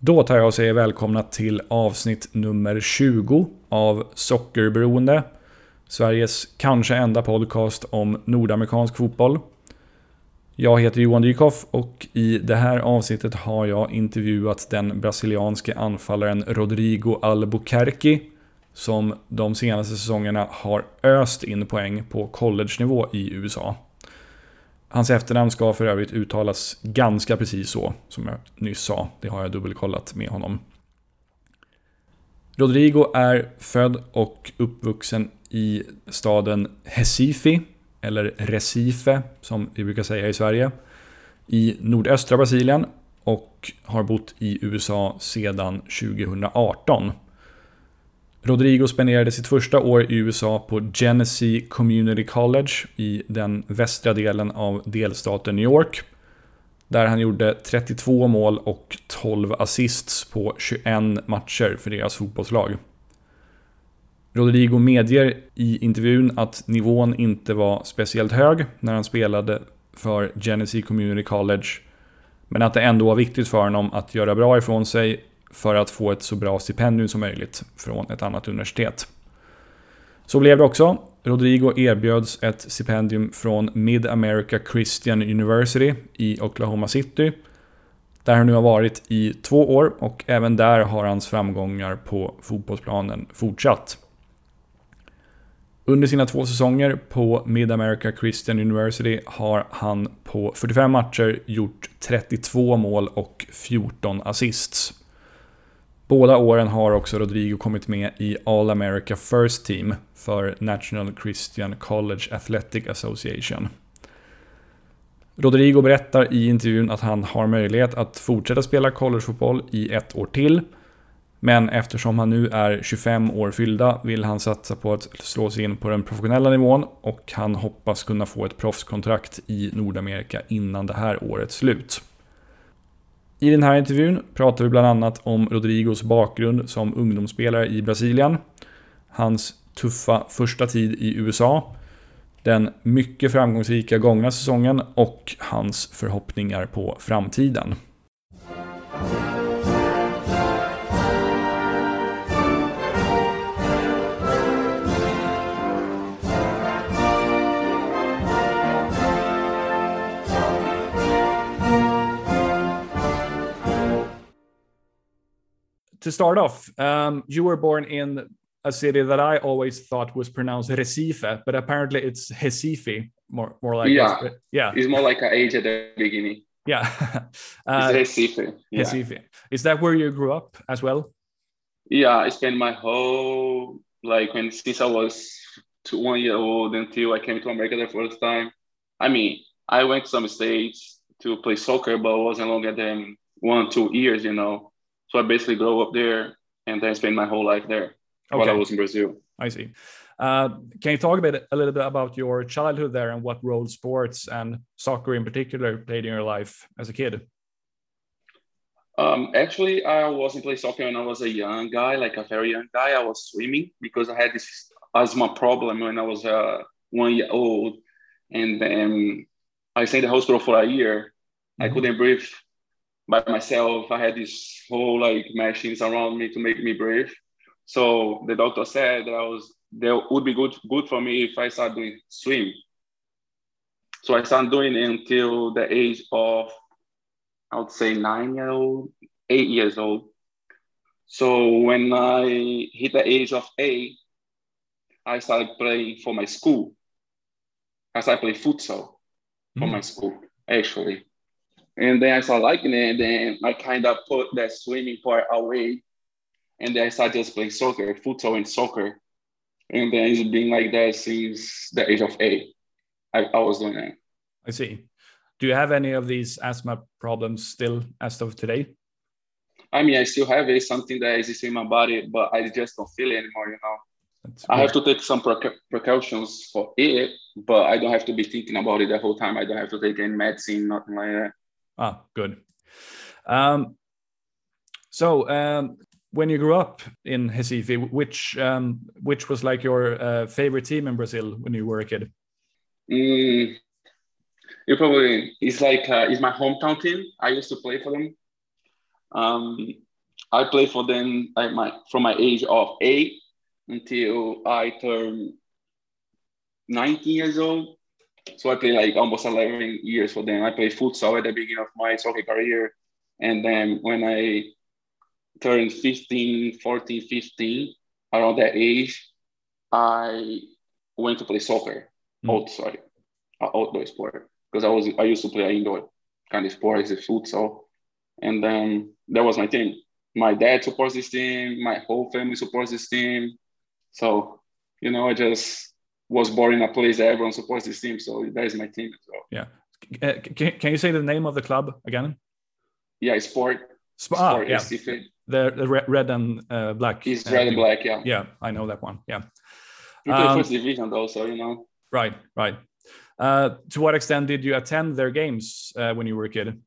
Då tar jag och säger välkomna till avsnitt nummer 20 av Sockerberoende. Sveriges kanske enda podcast om nordamerikansk fotboll. Jag heter Johan Dykhoff och i det här avsnittet har jag intervjuat den brasilianske anfallaren Rodrigo Albuquerque som de senaste säsongerna har öst in poäng på college-nivå i USA. Hans efternamn ska för övrigt uttalas ganska precis så, som jag nyss sa. Det har jag dubbelkollat med honom. Rodrigo är född och uppvuxen i staden Recife, eller Recife som vi brukar säga i Sverige, i nordöstra Brasilien och har bott i USA sedan 2018. Rodrigo spenderade sitt första år i USA på Genesee Community College i den västra delen av delstaten New York. Där han gjorde 32 mål och 12 assists på 21 matcher för deras fotbollslag. Rodrigo medger i intervjun att nivån inte var speciellt hög när han spelade för Genesee Community College. Men att det ändå var viktigt för honom att göra bra ifrån sig för att få ett så bra stipendium som möjligt från ett annat universitet. Så blev det också. Rodrigo erbjöds ett stipendium från Mid America Christian University i Oklahoma City. Där han nu har varit i två år och även där har hans framgångar på fotbollsplanen fortsatt. Under sina två säsonger på Mid America Christian University har han på 45 matcher gjort 32 mål och 14 assists. Båda åren har också Rodrigo kommit med i All America First Team för National Christian College Athletic Association. Rodrigo berättar i intervjun att han har möjlighet att fortsätta spela collegefotboll i ett år till. Men eftersom han nu är 25 år fyllda vill han satsa på att slå sig in på den professionella nivån och han hoppas kunna få ett proffskontrakt i Nordamerika innan det här årets slut. I den här intervjun pratar vi bland annat om Rodrigos bakgrund som ungdomsspelare i Brasilien, hans tuffa första tid i USA, den mycket framgångsrika gångna säsongen och hans förhoppningar på framtiden. To start off, um, you were born in a city that I always thought was pronounced Recife, but apparently it's Recife, more more like yeah, this, yeah, it's more like an age at the beginning. Yeah, uh, it's Recife. Yeah. Recife. Is that where you grew up as well? Yeah, I spent my whole like when since I was two, one year old until I came to America the first time. I mean, I went to some states to play soccer, but it wasn't longer than one two years, you know. So I basically grew up there and then spent my whole life there okay. while I was in Brazil. I see. Uh, can you talk a bit, a little bit about your childhood there and what role sports and soccer in particular played in your life as a kid? Um, actually, I wasn't playing soccer when I was a young guy, like a very young guy. I was swimming because I had this asthma problem when I was uh, one year old, and then I stayed in the hospital for a year. Mm-hmm. I couldn't breathe by myself. I had this whole like machines around me to make me breathe. So the doctor said that I was that would be good good for me if I start doing swim. So I started doing it until the age of I would say nine year old, eight years old. So when I hit the age of eight, I started playing for my school. I started playing futsal for mm. my school, actually. And then I started liking it. And then I kind of put that swimming part away. And then I started just playing soccer, futsal and soccer. And then it's been like that since the age of eight. I, I was doing that. I see. Do you have any of these asthma problems still as of today? I mean, I still have it, something that exists in my body, but I just don't feel it anymore, you know. I have to take some precautions for it, but I don't have to be thinking about it the whole time. I don't have to take any medicine, nothing like that. Ah, good. Um, so, um, when you grew up in Recife, which um, which was like your uh, favorite team in Brazil when you were a kid? Mm, you probably it's like uh, it's my hometown team. I used to play for them. Um, I played for them like my from my age of eight until I turned 19 years old. So I played like almost 11 years for them. I played futsal at the beginning of my soccer career. And then when I turned 15, 14, 15, around that age, I went to play soccer. Mm. Out, sorry, outdoor sport. Because I was I used to play indoor kind of sport as a futsal. And then that was my team. My dad supports this team, my whole family supports this team. So, you know, I just was born in a place that everyone supports this team. So that is my team as well. Yeah. Uh, can, can you say the name of the club again? Yeah, Sport. Sp- ah, yeah. The, the red and uh, black. It's uh, red and black, yeah. Yeah, I know that one. Yeah. We play um, first division though, so you know. Right, right. Uh, to what extent did you attend their games uh, when you were a kid?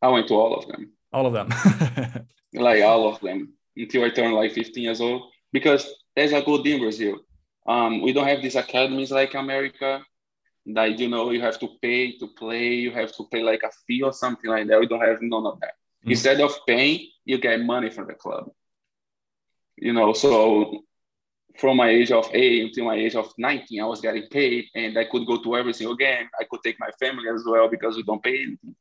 I went to all of them. All of them. like all of them until I turned like 15 years old. Because there's a good in Brazil. Um, we don't have these academies like America that you know you have to pay to play, you have to pay like a fee or something like that. We don't have none of that. Mm. Instead of paying, you get money from the club. You know, so from my age of eight until my age of 19, I was getting paid and I could go to every single game. I could take my family as well because we don't pay anything.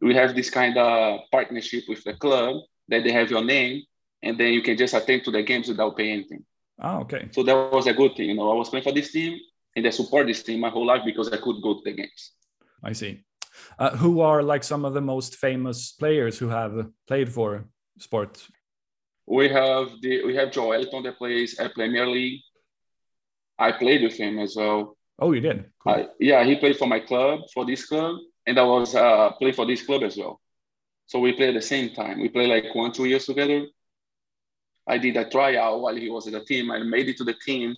We have this kind of partnership with the club that they have your name and then you can just attend to the games without paying anything. Oh, okay. So that was a good thing. You know, I was playing for this team and I support this team my whole life because I could go to the games. I see. Uh, who are like some of the most famous players who have played for sport? We have the we have Joelinton that plays at Premier League. I played with him as well. Oh, you did? Cool. I, yeah, he played for my club, for this club, and I was uh, playing for this club as well. So we played at the same time. We played like one, two years together. I did a tryout while he was in the team. I made it to the team,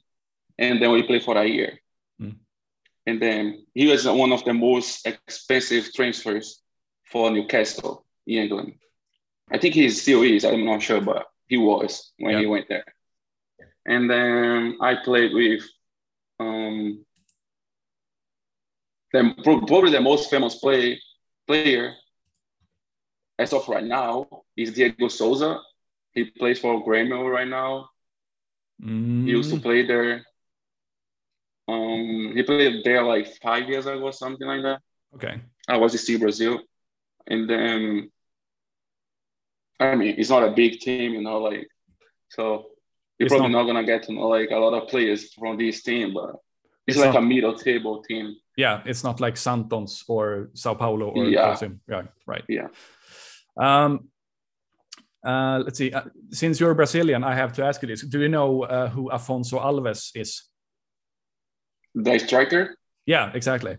and then we played for a year. Mm. And then he was one of the most expensive transfers for Newcastle in England. I think he still is. I'm not sure, but he was when yeah. he went there. And then I played with um, the, probably the most famous play, player as of right now is Diego Souza. He plays for Grêmio right now. Mm. He used to mm. play there. Um, he played there like five years ago, something like that. Okay. I was to see Brazil, and then I mean, it's not a big team, you know, like so you're it's probably not, not, gonna get to know like a lot of players from this team, but it's, it's like not, a middle table team. Yeah, it's not like Santos or Sao Paulo or yeah, yeah right. Yeah. Um, uh, let's see. Uh, since you're Brazilian, I have to ask you this: Do you know uh, who Afonso Alves is? The striker. Yeah, exactly.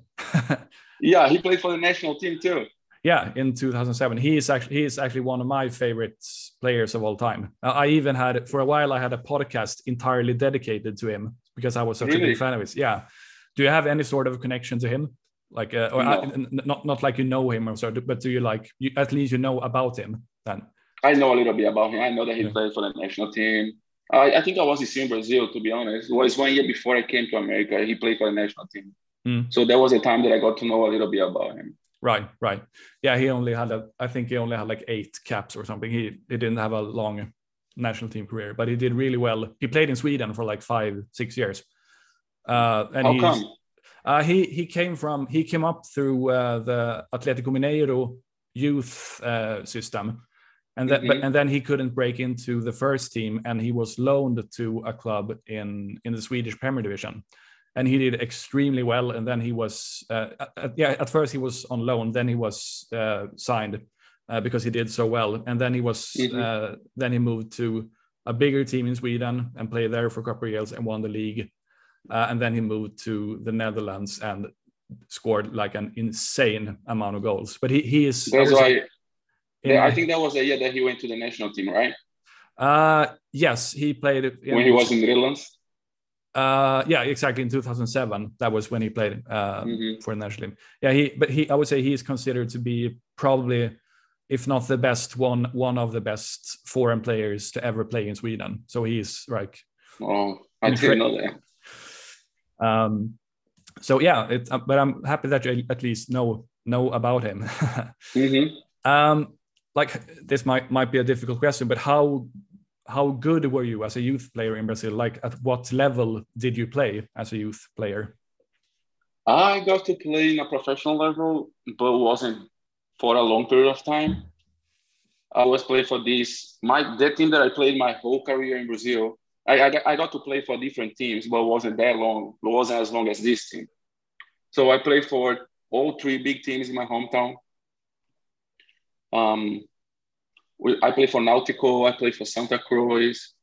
yeah, he played for the national team too. Yeah, in 2007, he is actually he is actually one of my favorite players of all time. I even had for a while I had a podcast entirely dedicated to him because I was such really? a big fan of his. Yeah. Do you have any sort of connection to him? Like, uh, or no. I, not not like you know him or so, but do you like you, at least you know about him then? I know a little bit about him. I know that he yeah. played for the national team. I, I think I was in Brazil, to be honest. It was one year before I came to America. He played for the national team. Mm. So there was a time that I got to know a little bit about him. Right, right. Yeah, he only had a, I think he only had like eight caps or something. He he didn't have a long national team career, but he did really well. He played in Sweden for like five, six years. Uh, and How come? Uh, he he came from he came up through uh, the Atletico Mineiro youth uh, system, and then mm-hmm. and then he couldn't break into the first team, and he was loaned to a club in in the Swedish Premier Division, and he did extremely well. And then he was uh, at, yeah at first he was on loan, then he was uh, signed uh, because he did so well, and then he was mm-hmm. Uh, then he moved to a bigger team in Sweden and played there for a couple of years and won the league, uh, and then he moved to the Netherlands and scored like an insane amount of goals. But he he is. That's why yeah, I think that was the year that he went to the national team, right? Uh, yes, he played when he was in the Netherlands. Uh, yeah, exactly. In 2007, that was when he played uh, mm-hmm. for the national team. Yeah, he. But he, I would say, he is considered to be probably, if not the best one, one of the best foreign players to ever play in Sweden. So he's like. Oh, I didn't know that. Um, so yeah, it, uh, but I'm happy that you at least know know about him. mm-hmm. Um, like this might might be a difficult question, but how how good were you as a youth player in Brazil? Like at what level did you play as a youth player? I got to play in a professional level, but wasn't for a long period of time. I was playing for this my the team that I played my whole career in Brazil. I, I, I got to play for different teams, but wasn't that long. It wasn't as long as this team. So I played for all three big teams in my hometown. Um, I play for Nautico, I play for Santa Cruz,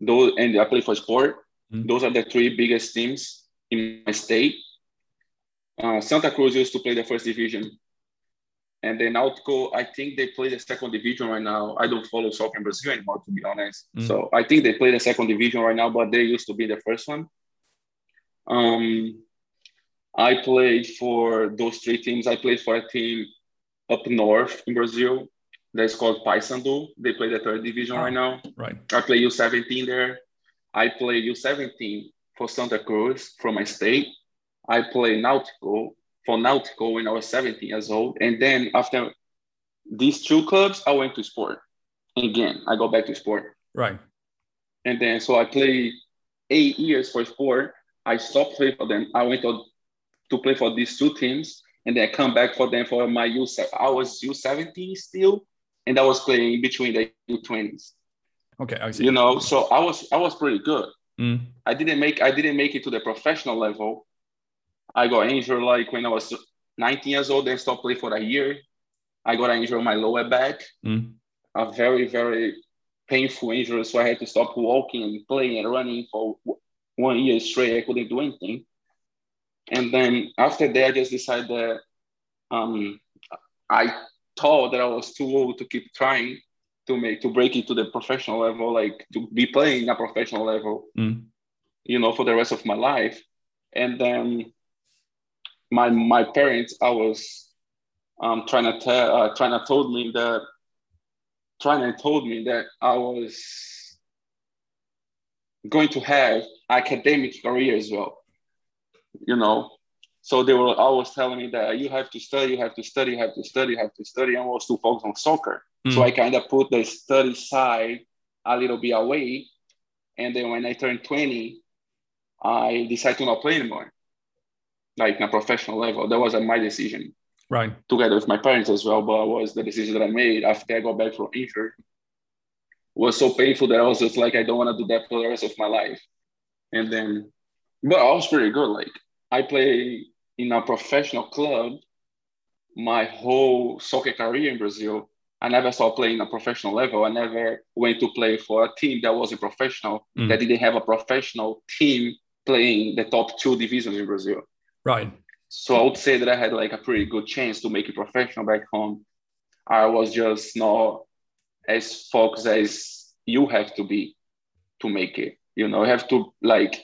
those, and I play for Sport. Mm-hmm. Those are the three biggest teams in my state. Uh, Santa Cruz used to play the first division, and then Nautico, I think they play the second division right now. I don't follow soccer in Brazil anymore, to be honest. Mm-hmm. So I think they play the second division right now, but they used to be the first one. Um, I played for those three teams. I played for a team up north in Brazil that's called Paysandu. They play the third division oh, right ah, now. Right. I play U17 there. I play U17 for Santa Cruz from my state. I play Nautico for Nautico when I was 17 years old. And then after these two clubs, I went to sport. Again, I go back to sport. Right. And then so I played eight years for sport. I stopped playing for them. I went to, to play for these two teams and then come back for them for my U. I was U17 still, and I was playing between the U20s. Okay, I see. You know, so I was I was pretty good. Mm. I didn't make I didn't make it to the professional level. I got injured like when I was 19 years old. Then stopped playing for a year. I got injured on my lower back. Mm. A very very painful injury, so I had to stop walking and playing and running for one year straight. I couldn't do anything. And then after that, I just decided that um, I thought that I was too old to keep trying to make to break it to the professional level, like to be playing a professional level, mm. you know, for the rest of my life. And then my my parents, I was um, trying to tell, uh, trying to told me that, trying to told me that I was going to have academic career as well, you know, so they were always telling me that you have to study, you have to study, you have to study, you have to study, I was too focused on soccer. Mm. So I kind of put the study side a little bit away. And then when I turned 20, I decided to not play anymore, like in a professional level. That was my decision. Right. Together with my parents as well, but it was the decision that I made after I got back from injury. It was so painful that I was just like, I don't want to do that for the rest of my life. And then, but I was pretty good. Like I play in a professional club my whole soccer career in Brazil. I never saw playing a professional level. I never went to play for a team that wasn't professional, mm. that didn't have a professional team playing the top two divisions in Brazil. Right. So I would say that I had like a pretty good chance to make it professional back home. I was just not as focused as you have to be to make it. You know, you have to like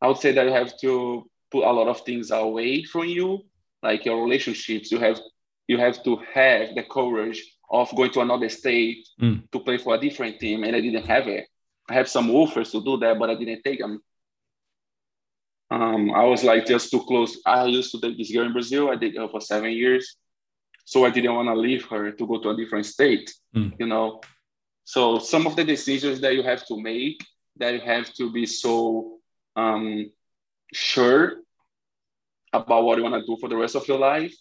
I would say that you have to put a lot of things away from you, like your relationships. You have you have to have the courage of going to another state mm. to play for a different team, and I didn't have it. I have some offers to do that, but I didn't take them. Um, I was like just too close. I used to date this girl in Brazil. I dated her for seven years, so I didn't want to leave her to go to a different state. Mm. You know, so some of the decisions that you have to make, that you have to be so um, sure about what you want to do for the rest of your life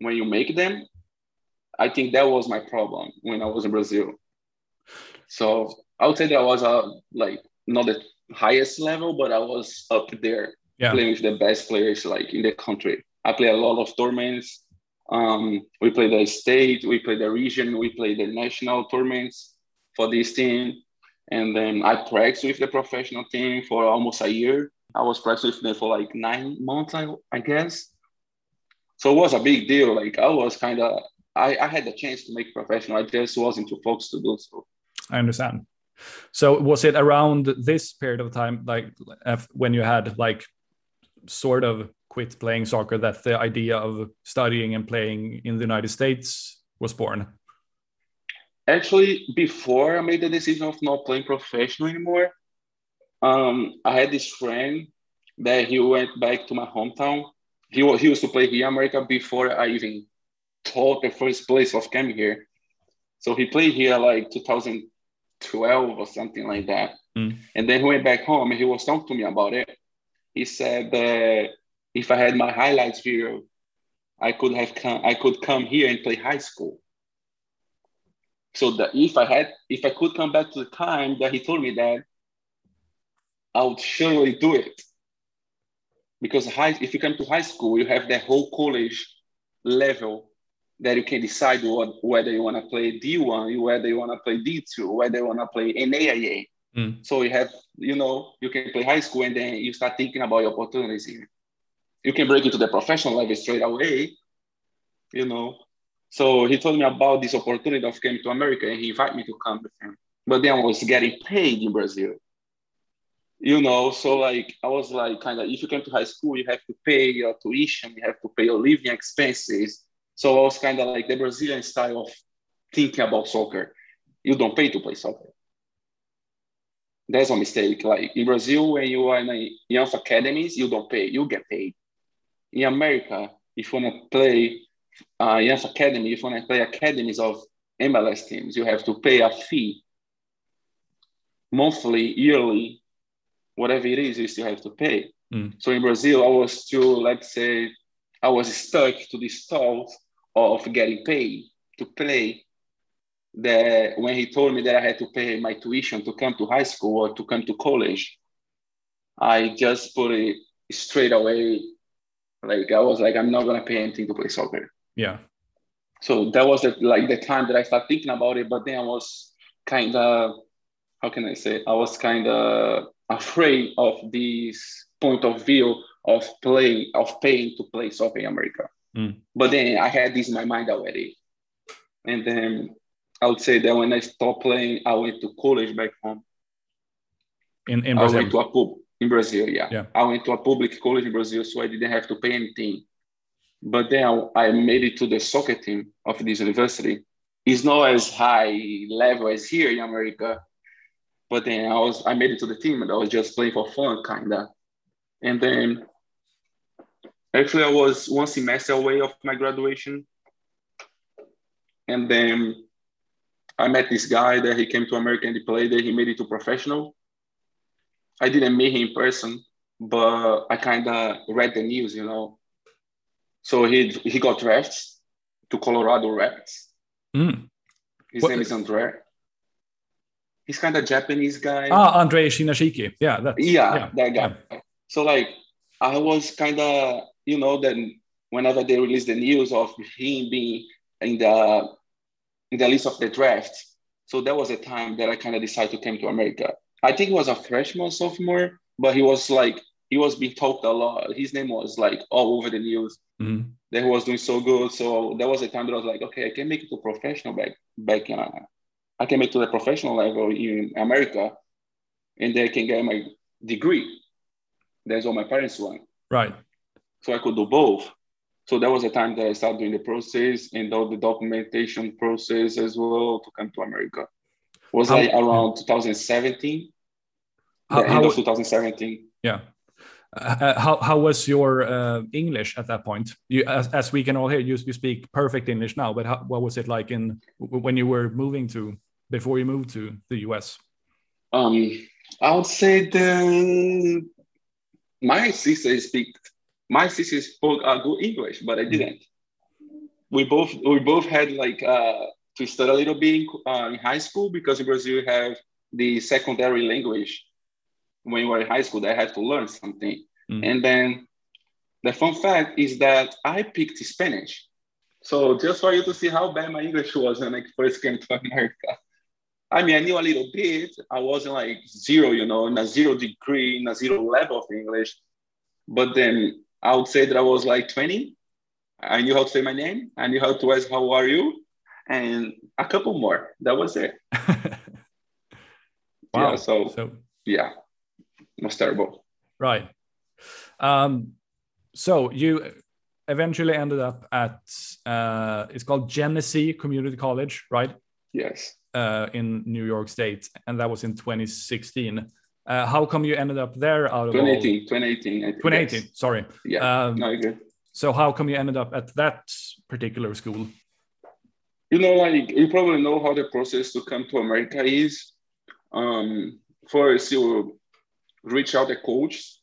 when you make them. I think that was my problem when i was in brazil. So i would say that I was a like not the highest level but i was up there yeah. playing with the best players like in the country. I play a lot of tournaments. Um, we play the state we play the region we play the national tournaments for this team and then i practiced with the professional team for almost a year I was practicing with them for like nine months, I, I guess. So it was a big deal. Like I was kind of, I, I had the chance to make professional. I just wasn't too focused to do so. I understand. So was it around this period of time, like when you had like sort of quit playing soccer, that the idea of studying and playing in the United States was born? Actually, before I made the decision of not playing professional anymore, um, I had this friend that he went back to my hometown. He, he used to play here in America before I even thought the first place of coming here. So he played here like 2012 or something like that. Mm. And then he went back home and he was talking to me about it. He said that if I had my highlights video, I could have come, I could come here and play high school. So that if I had, if I could come back to the time that he told me that, I would surely do it. Because high, if you come to high school, you have that whole college level that you can decide what, whether you want to play D1, whether you want to play D2, whether you want to play NAIA. Mm. So you have, you know, you can play high school and then you start thinking about your opportunities here. You can break into the professional level straight away, you know. So he told me about this opportunity of coming to America and he invited me to come with him. But then I was getting paid in Brazil. You know, so like I was like kind of if you come to high school, you have to pay your tuition, you have to pay your living expenses. So I was kind of like the Brazilian style of thinking about soccer. You don't pay to play soccer. That's a mistake. Like in Brazil, when you are in a youth academies, you don't pay, you get paid. In America, if you want to play uh, youth academy, if you want to play academies of MLS teams, you have to pay a fee monthly, yearly, whatever it is, you still have to pay. Mm. So in Brazil, I was still, let's say, I was stuck to this thought of getting paid to play. That when he told me that I had to pay my tuition to come to high school or to come to college, I just put it straight away. Like I was like, I'm not gonna pay anything to play soccer. Yeah. So that was the, like the time that I started thinking about it. But then I was kind of, how can I say? I was kind of afraid of this point of view of play of paying to play soccer in America. Mm. But then I had this in my mind already, and then I would say that when I stopped playing, I went to college back home. In in I Brazil. went to a pub in Brazil. Yeah. Yeah. I went to a public college in Brazil, so I didn't have to pay anything. But then I made it to the soccer team of this university. It's not as high level as here in America, but then I was I made it to the team and I was just playing for fun, kinda. And then actually I was one semester away of my graduation. And then I met this guy that he came to America and he played there. He made it to professional. I didn't meet him in person, but I kind of read the news, you know. So he he got drafted to Colorado Rapids. Mm. His What- name is Andre. He's kind of Japanese guy. Ah, Andre Shinyashiki. Yeah, that's yeah, that guy. yeah. So like I was kind of you know then whenever they released the news of him being in the in the list of the draft, so that was a time that I kind of decided to come to America. I think he was a freshman, sophomore, but he was like he was being talked a lot. His name was like all over the news Mhm. that he was doing so good. So there was a time that I was like, okay, I can make it to professional back back. Uh, I can make it to the professional level in America, and then I can get my degree. That's what my parents want. Right. So I could do both. So that was the time that I started doing the process and all the documentation process as well to come to America. Was How- like around 2017, How, the end how, of 2017. yeah. Uh, how how was your uh, English at that point? You, as, as we can all hear, you, you speak perfect English now. But how, what was it like in when you were moving to before you moved to the US? Um, I would say the my sister speak my sister spoke uh, good English, but I didn't. We both we both had like uh, to study a little bit in, uh, in high school because in Brazil you have the secondary language. When you were in high school, they had to learn something, Mm. and then the fun fact is that I picked Spanish. So just for you to see how bad my English was when I first came to America. I mean, I knew a little bit. I wasn't like zero, you know, in a zero degree, in a zero level of English. But then I would say that I was like 20. I knew how to say my name. I knew how to ask, how are you? And a couple more. That was it. wow. Yeah, so, so yeah, was terrible. Right. Um, so you eventually ended up at uh, it's called Genesee Community College, right? Yes. Uh, in New York State, and that was in 2016. Uh, how come you ended up there out of all- 2018. 2018. I think, 2018, yes. sorry. Yeah. Um, no, good. So how come you ended up at that particular school? you know, like you probably know how the process to come to America is. Um, first, you reach out the coach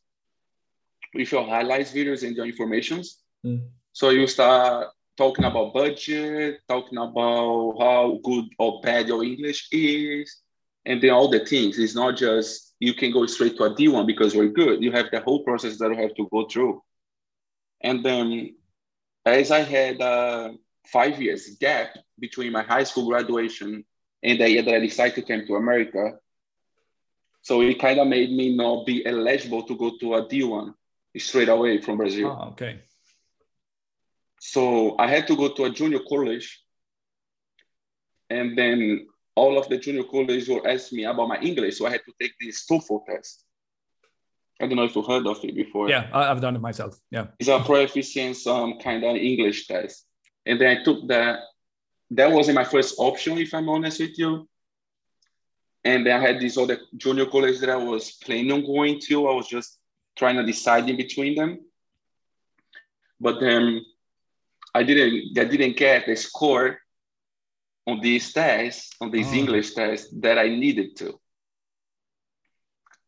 with your highlights videos and your informations. Mm. So you start talking about budget, talking about how good or bad your English is, and then all the things. It's not just you can go straight to a D1 because you're good. You have the whole process that you have to go through. And then as I had a five years gap between my high school graduation and the year that I decided to come to America, so it kind of made me not be eligible to go to a D1 straight away from Brazil. Oh, okay. So I had to go to a junior college. And then all of the junior college were asking me about my English. So I had to take this TOEFL test. I don't know if you heard of it before. Yeah, I've done it myself. Yeah. It's a proficiency um, kind of English test. And then I took that. That wasn't my first option, if I'm honest with you. And then I had this other junior college that I was planning on going to. I was just trying to decide in between them. But then I didn't I didn't get the score on these tests, on these oh. English tests that I needed to.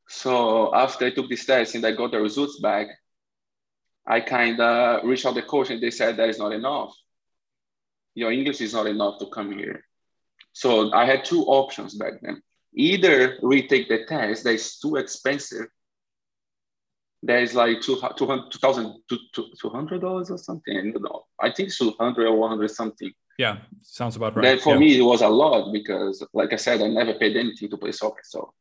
So after I took this test and I got the results back, I kind of reached out the coach and they said that is not enough. Your English is not enough to come here. So I had two options back then. Either retake the test that is too expensive there is like two thousand two hundred dollars or something. No, I think it's 200 or 100 something. Yeah, sounds about right. That for yeah. me, it was a lot because, like I said, I never paid anything to play soccer. So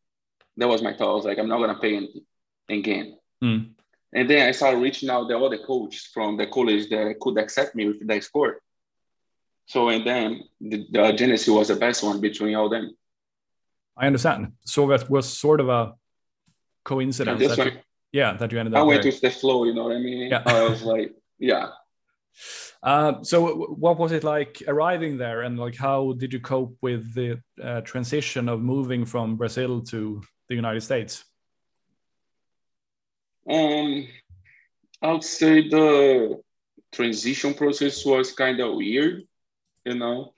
that was my thought. I was like, I'm not going to pay anything again. Mm. And then I started reaching out the other coaches from the college that could accept me with that score. So, and then the, the Genesee was the best one between all them. I understand. So that was sort of a coincidence. that you, yeah, that you ended up. I went there. with the flow, you know what I mean? Yeah. I was like, yeah. Uh, so what was it like arriving there and like how did you cope with the uh, transition of moving from brazil to the united states um i would say the transition process was kind of weird you know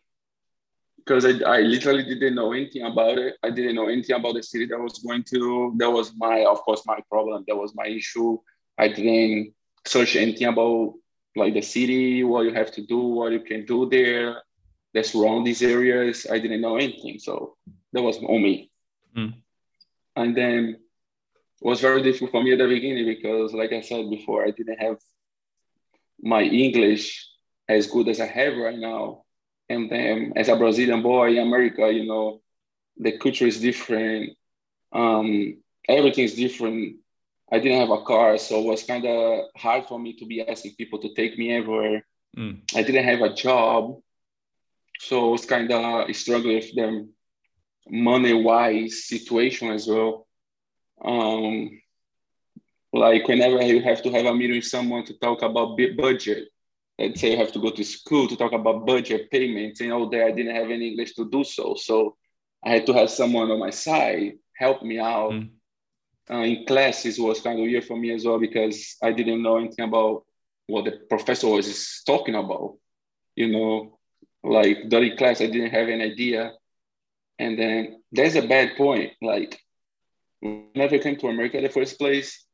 because I, I literally didn't know anything about it. I didn't know anything about the city that I was going to. That was my, of course, my problem. That was my issue. I didn't search anything about like the city, what you have to do, what you can do there, that's around these areas. I didn't know anything. So that was on me. Mm. And then it was very difficult for me at the beginning because, like I said before, I didn't have my English as good as I have right now. And then as a Brazilian boy in America, you know, the culture is different. Um, everything is different. I didn't have a car, so it was kind of hard for me to be asking people to take me everywhere. Mm. I didn't have a job, so it was kind of struggling with them money-wise situation as well. Um, like whenever you have to have a meeting with someone to talk about budget, let's say you have to go to school to talk about budget payments and all that, I didn't have any English to do so. So I had to have someone on my side help me out. Mm. Uh, in classes was kind of weird for me as well because I didn't know anything about what the professor was talking about. You know, like during class, I didn't have an idea. And then there's a bad point. Like, whenever I came to America in the first place,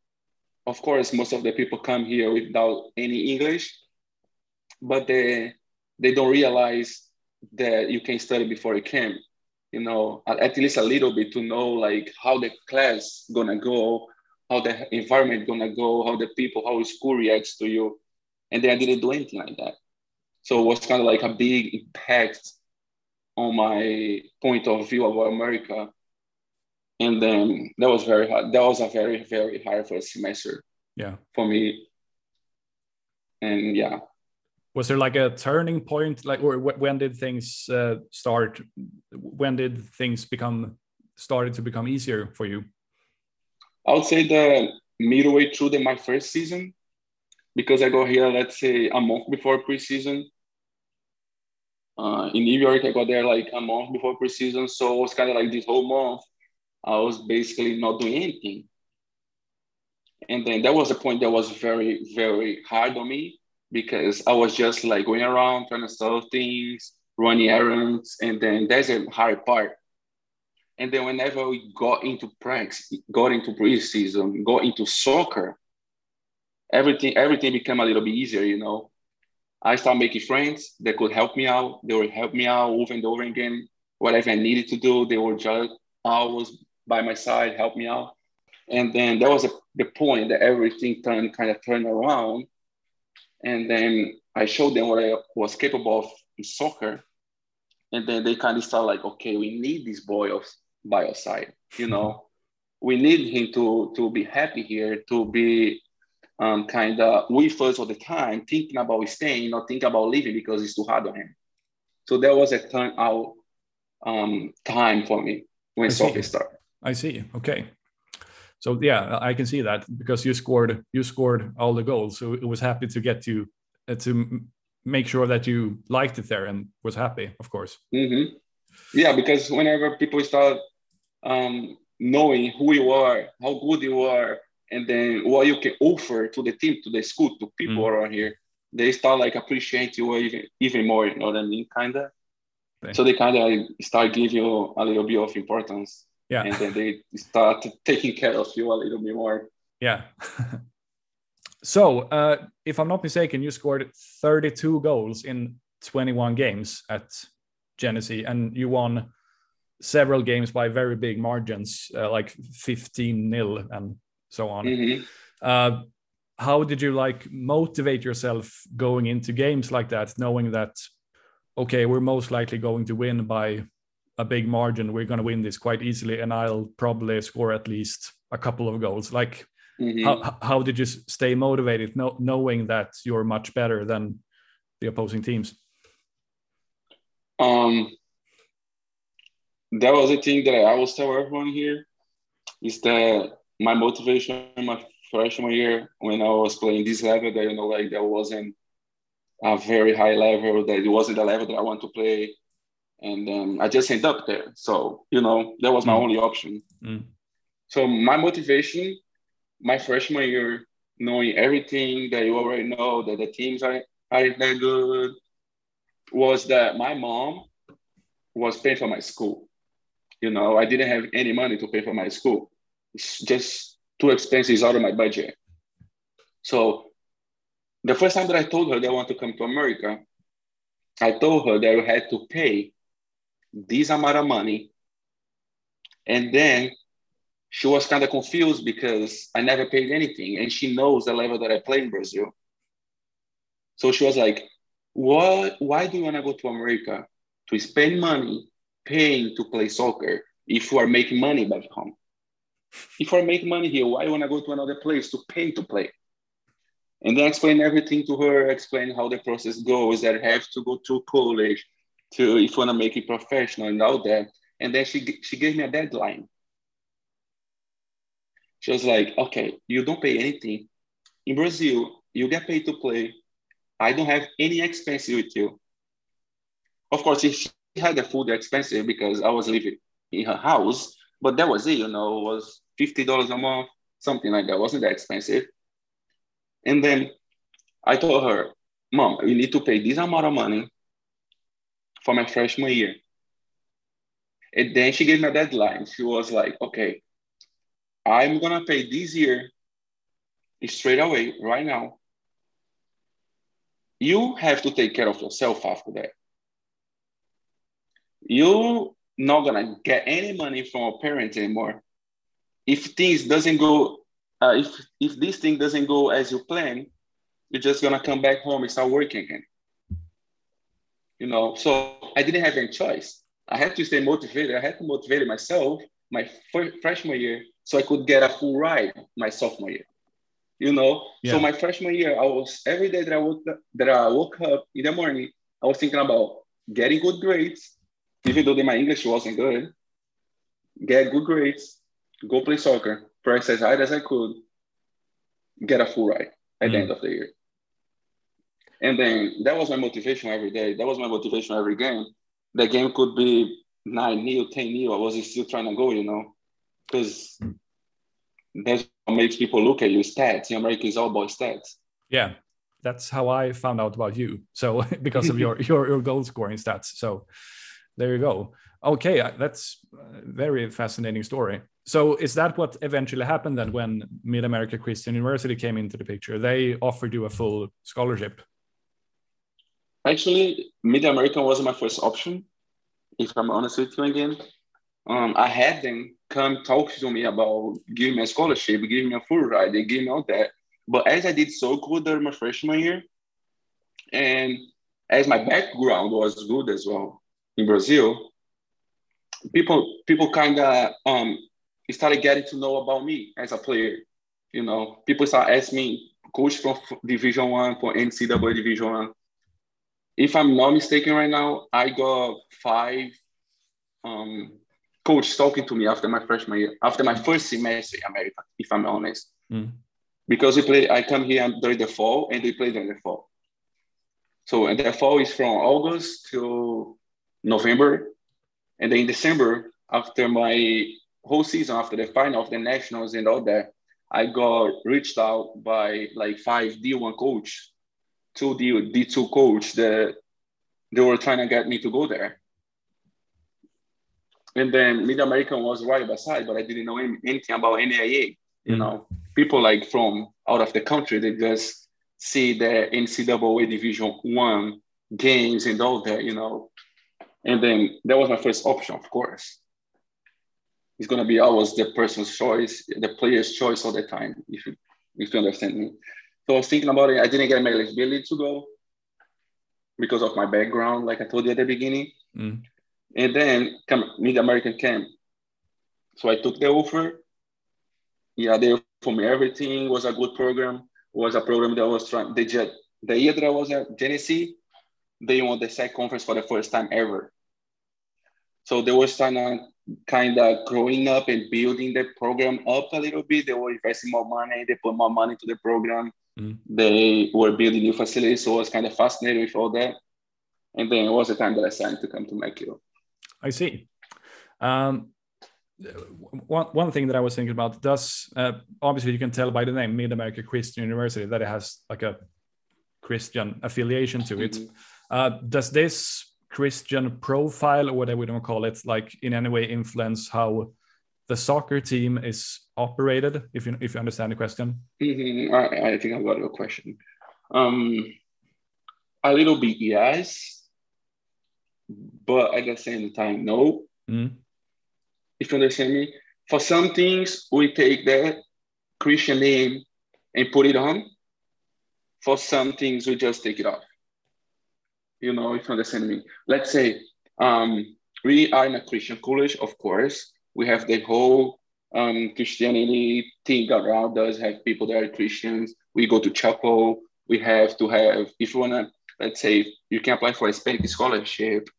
of course, most of the people come here without any English but they they don't realize that you can study before you came you know at least a little bit to know like how the class gonna go how the environment gonna go how the people how the school reacts to you. And then i didn't do anything like that. So it was kind of like a big impact on my point of view about america. And then that was very hard that was a very very hard first semester yeah. for me. And yeah was there like a turning point? Like or when did things uh, start when did things become started to become easier for you? I would say the midway through the, my first season because i got here let's say a month before preseason. Uh, in new york i got there like a month before preseason so it was kind of like this whole month i was basically not doing anything. And then that was a point that was very very hard on me because I was just like going around trying to solve things, running errands, and then that's a hard part. And then whenever we got into practice, got into preseason, got into soccer, everything everything became a little bit easier, you know. I started making friends that could help me out. They would help me out over and over again. Whatever I needed to do, they were just always by my side, help me out. And then that was a, the point that everything turned kind of turned around. And then I showed them what I was capable of in soccer. And then they kind of start like, okay, we need this boy of, by our side. You know, we need him to to be happy here, to be um, kind of with us all the time, thinking about staying, not thinking about leaving because it's too hard on him. So there was a turn out um, time for me when soccer started. I see. Okay. So yeah, I can see that because you scored you scored all the goals. So it was happy to get you uh, to make sure that you liked it there and was happy, of course. Mm-hmm. Yeah, because whenever people start um, knowing who you are, how good you are, and then what you can offer to the team, to the school, to people mm. around here, they start like appreciate you even even more. You know what I mean? Kinda. So they kind of start giving you a little bit of importance. Yeah. And then they start taking care of you a little bit more. Yeah. so, uh, if I'm not mistaken, you scored 32 goals in 21 games at Genesee, and you won several games by very big margins, uh, like 15 nil and so on. Mm-hmm. Uh, how did you like motivate yourself going into games like that, knowing that okay, we're most likely going to win by a big margin. We're going to win this quite easily, and I'll probably score at least a couple of goals. Like, mm-hmm. how how did you stay motivated, no, knowing that you're much better than the opposing teams? Um, that was a thing that I always tell everyone here is that my motivation my freshman year when I was playing this level that you know like that wasn't a very high level that it wasn't the level that I want to play and um, I just end up there so you know that was my mm. only option mm. so my motivation my freshman year knowing everything that you already know that the teams are, are that good was that my mom was paying for my school you know I didn't have any money to pay for my school it's just too expensive. Out of my budget. So the first time that I told her that I want to come to America, I told her that I had to pay this amount of money. And then she was kind of confused because I never paid anything. And she knows the level that I play in Brazil. So she was like, what, why do you want to go to America to spend money paying to play soccer if you are making money back home? If I make money here, why want to go to another place to pay to play? And then explain everything to her, explain how the process goes, that I have to go to college to if you want to make it professional and all that. And then she she gave me a deadline. She was like, okay, you don't pay anything. In Brazil, you get paid to play. I don't have any expenses with you. Of course, if she had the food expensive because I was living in her house, but that was it, you know, it was $50 a month, something like that. It wasn't that expensive. And then I told her, Mom, you need to pay this amount of money for my freshman year. And then she gave me a deadline. She was like, okay, I'm gonna pay this year straight away, right now. You have to take care of yourself after that. You're not gonna get any money from a parent anymore. If things doesn't go, uh, if if this thing doesn't go as you plan, you're just gonna come back home and start working again. You know, so I didn't have any choice. I had to stay motivated. I had to motivate myself my freshman year so I could get a full ride my sophomore year. You know, yeah. so my freshman year, I was every day that I woke up, that I woke up in the morning, I was thinking about getting good grades, even though my English wasn't good, get good grades, go play soccer, practice as hard as I could, get a full ride at mm. the end of the year. And then that was my motivation every day. That was my motivation every game. The game could be 9 nil, 10 nil. I was still trying to go, you know, because that's what makes people look at you stats. In America is all about stats. Yeah. that's how I found out about you. So because of your your your goal scoring stats. So there you go. Okay, uh, that's a very fascinating story. So is that what eventually happened then when Mid America Christian University came into the picture? They offered you a full scholarship. Actually, Mid American was my first option. If I'm honest with you again, um, I had them come talk to me about giving me a scholarship, giving me a full ride, they gave me all that. But as I did so good during my freshman year, and as my background was good as well in Brazil, people people kind of um, started getting to know about me as a player. You know, people start asking me, coach from Division One, for NCAA Division One. If I'm not mistaken, right now I got five um, coach talking to me after my freshman year, after my first semester in America, if I'm honest. Mm. Because we play, I come here during the fall and they play during the fall. So and the fall is from August to November. And then in December, after my whole season, after the final of the nationals and all that, I got reached out by like five D1 coach, two the D2 coach that they were trying to get me to go there. And then Mid American was right beside, but I didn't know anything about NAIA. You mm know, people like from out of the country, they just see the NCAA Division One games and all that, you know. And then that was my first option, of course. It's gonna be always the person's choice, the player's choice all the time, if you if you understand me. So I was thinking about it. I didn't get my eligibility to go because of my background, like I told you at the beginning. Mm. And then come Mid American camp. So I took the offer. Yeah, they offered me everything. Was a good program. It was a program that was trying. They just the year that I was at Genesee, they won the SAC conference for the first time ever. So they were starting kind of growing up and building the program up a little bit. They were investing more money. They put more money to the program. Mm. They were building new facilities. So I was kind of fascinated with all that. And then it was the time that I decided to come to McGill. I see. Um, one, one thing that I was thinking about does uh, obviously you can tell by the name Mid America Christian University that it has like a Christian affiliation to it. Mm-hmm. Uh, does this Christian profile or whatever we don't call it, like in any way influence how the soccer team is operated? If you if you understand the question. Mm-hmm. I, I think I got your question. Um, a little bit, yes but at the same time, no. Mm. If you understand me, for some things we take that Christian name and put it on. For some things we just take it off. You know, if you understand me. Let's say um, we are in a Christian college, of course. We have the whole um, Christianity thing around us, have people that are Christians. We go to chapel. We have to have, if you want to, let's say, you can apply for a Hispanic scholarship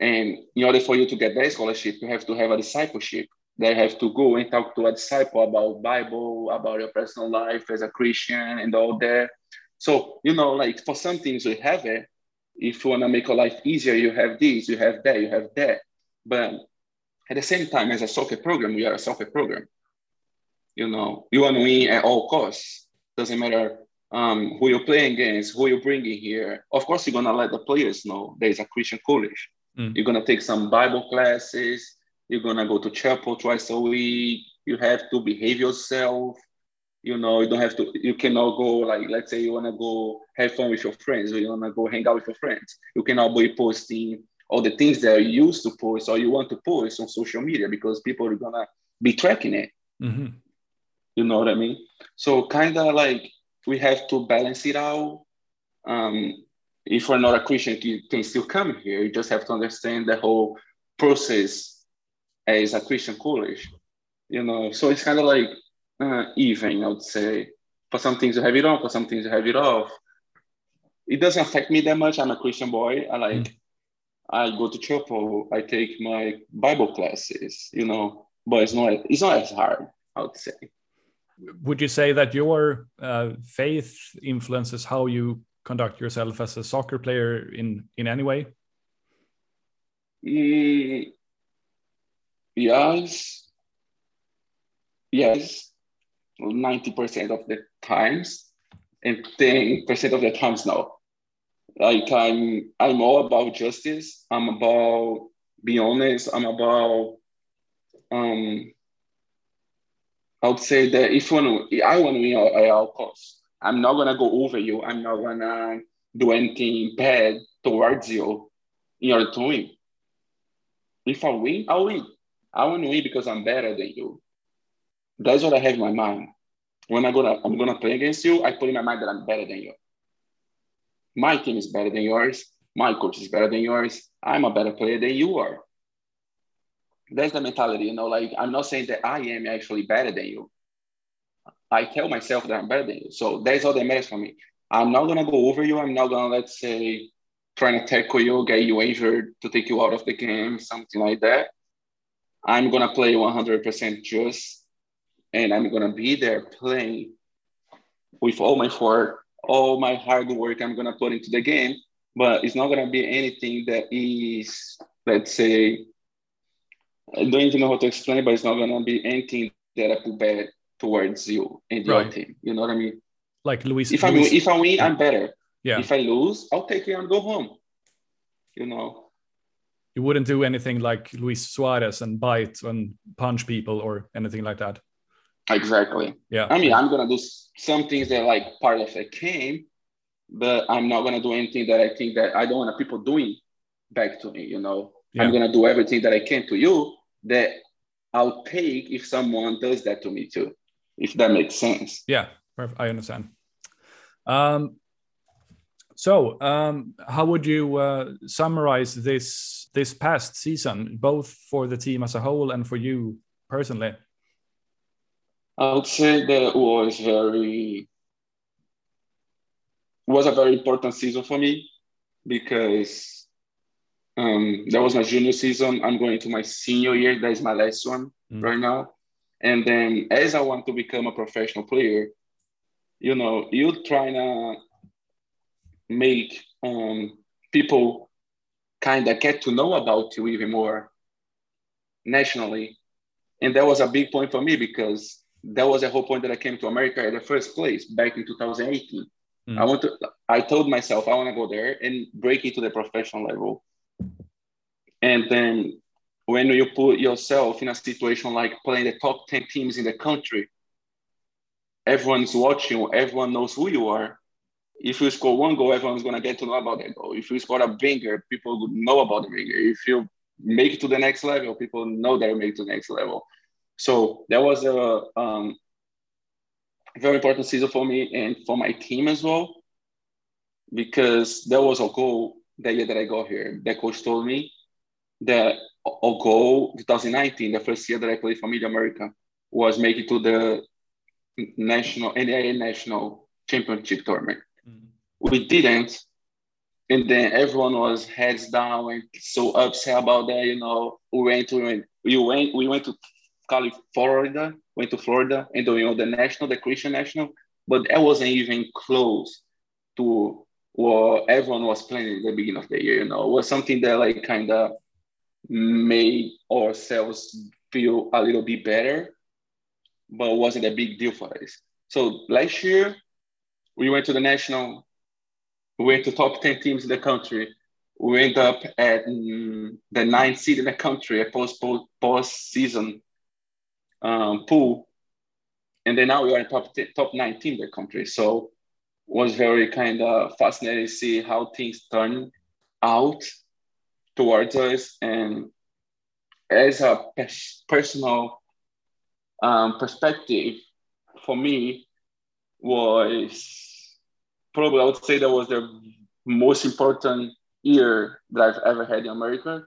and in order for you to get that scholarship, you have to have a discipleship. They have to go and talk to a disciple about Bible, about your personal life as a Christian and all that. So, you know, like for some things we have it. If you want to make your life easier, you have this, you have that, you have that. But at the same time, as a soccer program, we are a soccer program. You know, you want to win at all costs. Doesn't matter um, who you're playing against, who you're bringing here. Of course, you're gonna let the players know there is a Christian college. Mm. You're gonna take some Bible classes. You're gonna go to chapel twice a week. You have to behave yourself. You know, you don't have to. You cannot go like, let's say you wanna go have fun with your friends, or you wanna go hang out with your friends. You cannot be posting all the things that you used to post or you want to post on social media because people are gonna be tracking it. Mm-hmm. You know what I mean? So kind of like we have to balance it out. Um, if you're not a Christian, you can still come here. You just have to understand the whole process as a Christian college, you know. So it's kind of like uh, even, I would say. For some things you have it on, for some things you have it off. It doesn't affect me that much. I'm a Christian boy. I like, mm. I go to chapel. I take my Bible classes, you know. But it's not, it's not as hard. I would say. Would you say that your uh, faith influences how you conduct yourself as a soccer player in in any way? Mm, yes, yes, ninety percent of the times. and 10% of the times no. Like I'm I'm all about justice. I'm about be honest. I'm about um I would say that if to, I want to win at all costs. I'm not gonna go over you. I'm not gonna do anything bad towards you in order to win. If I win, I'll win. I want to win because I'm better than you. That's what I have in my mind. When I gonna I'm gonna play against you, I put in my mind that I'm better than you. My team is better than yours. My coach is better than yours. I'm a better player than you are. That's the mentality, you know. Like I'm not saying that I am actually better than you. I tell myself that I'm better than you. So that's all that matters for me. I'm not gonna go over you. I'm not gonna let's say trying to tackle you, get you injured to take you out of the game, something like that. I'm gonna play 100% just, and I'm gonna be there playing with all my effort, all my hard work. I'm gonna put into the game, but it's not gonna be anything that is, let's say, I don't even know how to explain, but it's not gonna be anything that I put bad towards you and your right. team. You know what I mean? Like Luis. If I win, if I win, I'm better. Yeah. If I lose, I'll take it and go home. You know. You wouldn't do anything like Luis Suarez and bite and punch people or anything like that. Exactly. Yeah. I mean, I'm gonna do some things that are like part of a game, but I'm not gonna do anything that I think that I don't want people doing back to me. You know, yeah. I'm gonna do everything that I can to you that I'll take if someone does that to me too, if that makes sense. Yeah, I understand. Um, so, um, how would you uh, summarize this this past season, both for the team as a whole and for you personally? I would say that was very was a very important season for me because um, that was my junior season. I'm going to my senior year. That is my last one mm. right now. And then as I want to become a professional player, you know, you trying to make um, people kind of get to know about you even more nationally. And that was a big point for me because that was the whole point that I came to America in the first place back in 2018. Mm. I want to, I told myself I want to go there and break into the professional level. And then when you put yourself in a situation like playing the top 10 teams in the country, everyone's watching, everyone knows who you are if you score one goal, everyone's gonna get to know about that goal. If you score a banger, people would know about the banger. If you make it to the next level, people know that you make it to the next level. So that was a um, very important season for me and for my team as well, because there was a goal that year that I got here. The coach told me that a goal 2019, the first year that I played for Mid America, was make it to the national NAIA national championship tournament we didn't and then everyone was heads down and so upset about that you know we went to we went we went to California, Florida went to Florida and you know the national the Christian national but that wasn't even close to what everyone was planning at the beginning of the year you know it was something that like kind of made ourselves feel a little bit better but wasn't a big deal for us so last year we went to the national we went to top 10 teams in the country. We end up at mm, the ninth seed in the country, a post post season um, pool. And then now we are in top, top 19 in the country. So was very kind of fascinating to see how things turn out towards us. And as a personal um, perspective, for me, was probably I would say that was the most important year that I've ever had in America.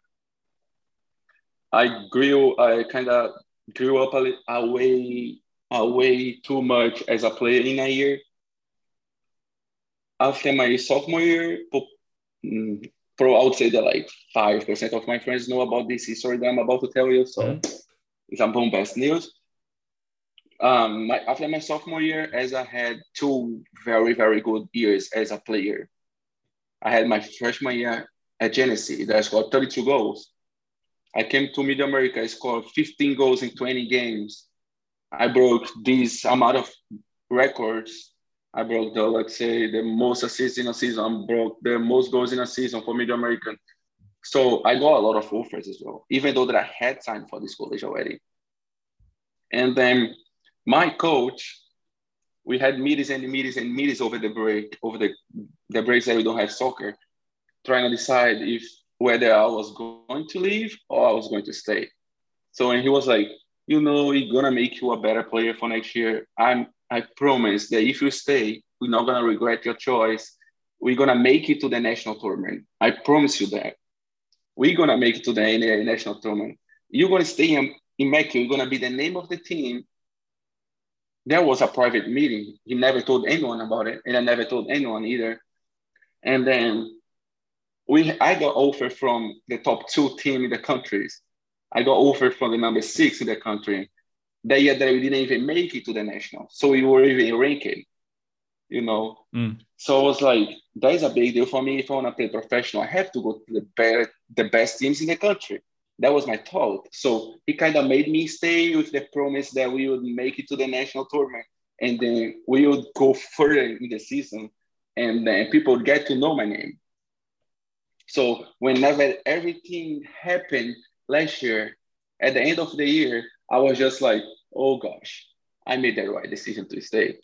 I grew, I kind of grew up a away, away too much as a player in a year. After my sophomore year, mm, pro, I would say that like 5% of my friends know about this history that I'm about to tell you. So mm-hmm. it's a bombast news um, my, after my sophomore year, as I had two very, very good years as a player. I had my freshman year at Genesee that I scored 32 goals. I came to Mid America, I scored 15 goals in 20 games. I broke this amount of records I broke the let's say the most assists in a season. I broke the most goals in a season for Mid American. So I got a lot of offers as well, even though that I had signed for this college already. And then my coach, we had meetings and meetings and meetings over the break, over the the breaks that we don't have soccer, trying to decide if whether I was going to leave or I was going to stay. So and he was like, you know, we're gonna make you a better player for next year. I'm I promise that if you stay, we're not gonna regret your choice. We're gonna make it to the national tournament. I promise you that. We're gonna make it to the national tournament. You're gonna stay in, in Mecca. You're gonna be the name of the team. There was a private meeting. He never told anyone about it, and I never told anyone either. And then we, I got offer from the top two team in the countries. I got offer from the number six in the country. That year that we didn't even make it to the national, so we were even ranking. You know, Mm. so I was like, that is a big deal for me. If I want to play professional, I have to go to the better, the best teams in the country. That was my thought. So he kind of made me stay with the promise that we would make it to the national tournament, and then we would go further in the season, and then people would get to know my name. So whenever everything happened last year, at the end of the year, I was just like, oh gosh, I made the right decision to stay.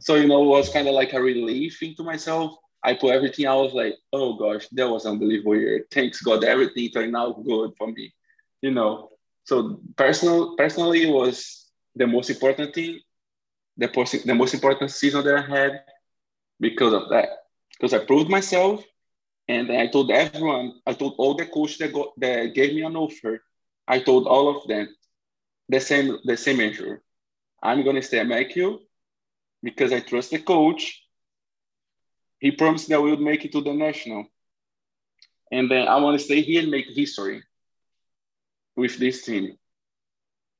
So, you know, it was kind of like a relief into myself. I put everything, I was like, oh gosh, that was unbelievable year. Thanks God, everything turned out good for me, you know. So personal, personally, was the most important thing, the, the most important season that I had because of that. Because I proved myself and I told everyone, I told all the coaches that, that gave me an offer, I told all of them the same, the same answer. I'm to stay at McGill because I trust the coach. He promised that we would make it to the national. And then I want to stay here and make history with this team.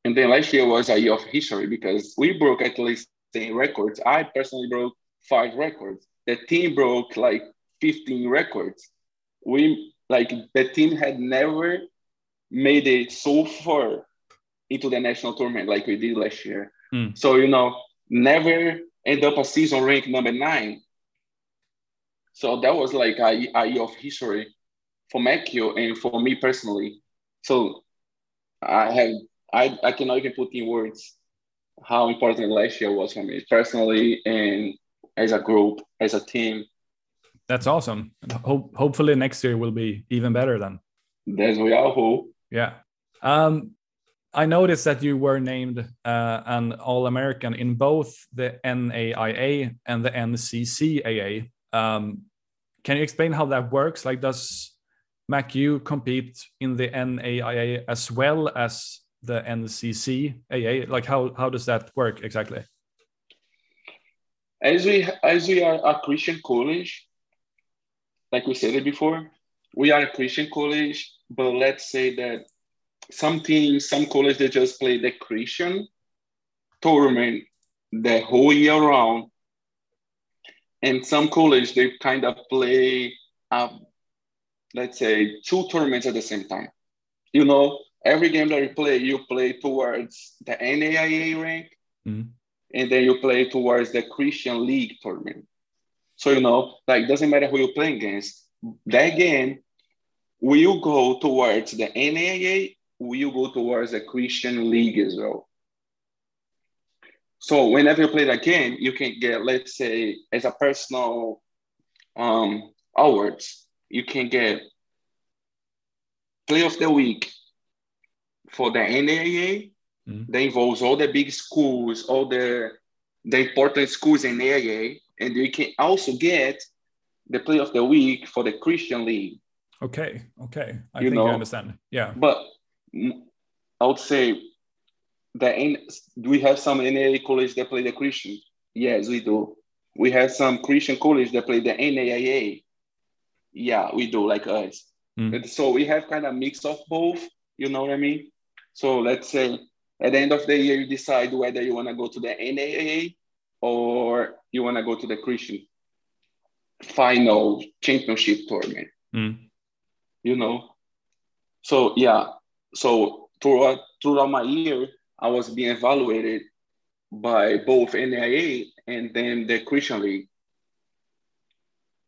And then last year was a year of history because we broke at least 10 records. I personally broke five records. The team broke like 15 records. We like the team had never made it so far into the national tournament like we did last year. Mm. So you know, never end up a season rank number nine. So that was like a, a year of history for McGill and for me personally. So I have I, I cannot even put in words how important last year was for me personally and as a group, as a team. That's awesome. Hope, hopefully next year will be even better then. That's we all hope. Yeah. Um, I noticed that you were named uh, an All American in both the NAIA and the NCCAA. Um, can you explain how that works? Like, does MacU compete in the NAIA as well as the NCCAA? Like, how how does that work exactly? As we as we are a Christian college, like we said it before, we are a Christian college, but let's say that some teams, some colleges, they just play the Christian tournament the whole year round. And some college, they kind of play, um, let's say, two tournaments at the same time. You know, every game that you play, you play towards the NAIA rank, Mhm. and then you play towards the Christian League tournament. So, you know, like, doesn't matter who you're playing against, that game will go towards the NAIA will go towards the Christian league as well. So whenever you play that game, you can get, let's say, as a personal um, awards, you can get play of the week for the NAIA. Mhm. That involves all the big schools, all the the important schools in NAIA, and you can also get the play of the week for the Christian league. Okay, okay, I You think know- I understand. Yeah, But I would say that in, do we have some NAIA college that play the Christian? Yes, we do. We have some Christian college that play the NAIA. Yeah, we do, like us. Mm. So we have kind of mix of both. You know what I mean? So let's say at the end of the year, you decide whether you want to go to the NAIA or you want to go to the Christian final championship tournament Mm. you know. So yeah, so throughout throughout my year, I was being evaluated by both NAIA and then the Christian League.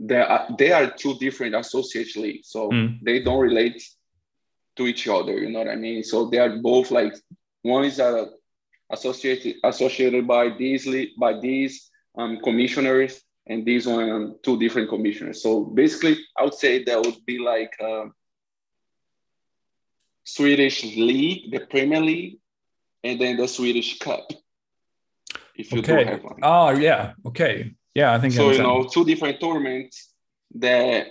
They are, they are two different associate leagues, so mm. they don't relate to each other. You know what I mean? So they are both like one is a associated associated by these by these um, commissioners, and these one um, two different commissioners. So basically, I would say that would be like uh, Swedish league, the Premier League, and then the Swedish Cup. If you okay. do have one. Oh yeah. Okay. Yeah, I think so. You know, two different tournaments that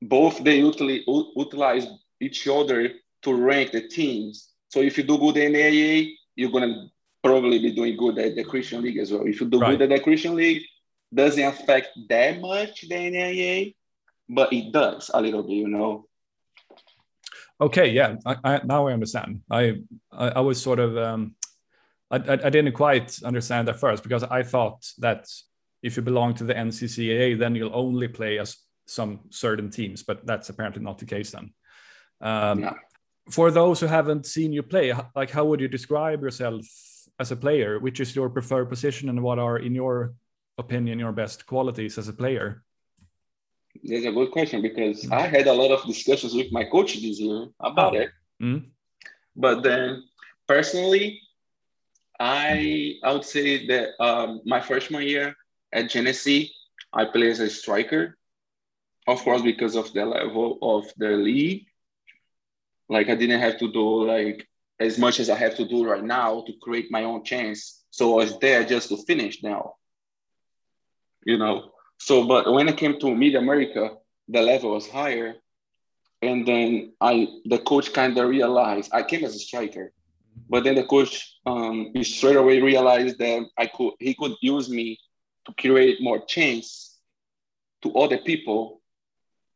both they utilize, utilize each other to rank the teams. So if you do good in the You're gonna probably be doing good at the Christian League as well. If you do right. good at the Christian League, doesn't affect that much the NAIA, but it does a little bit, you know. Okay, yeah, I, I, now I understand. I, I, I was sort of um, I, I didn't quite understand at first because I thought that if you belong to the NCCAA, then you'll only play as some certain teams, but that's apparently not the case then. Um, yeah. For those who haven't seen you play, like how would you describe yourself as a player? Which is your preferred position, and what are, in your opinion, your best qualities as a player? That's a good question because. I had a lot of discussions with my coach this year about oh. it. Mm. But then, personally, I I would say that um, my freshman year at Genesee, I played as a striker. Of course, because of the level of the league, like I didn't have to do like as much as I have to do right now to create my own chance. So I was there just to finish now. You know. So, but when I came to Mid America, the level was higher, and then I the coach kind of realized I came as a striker but then the coach um, straight away realized that I could he could use me to create more chance to other people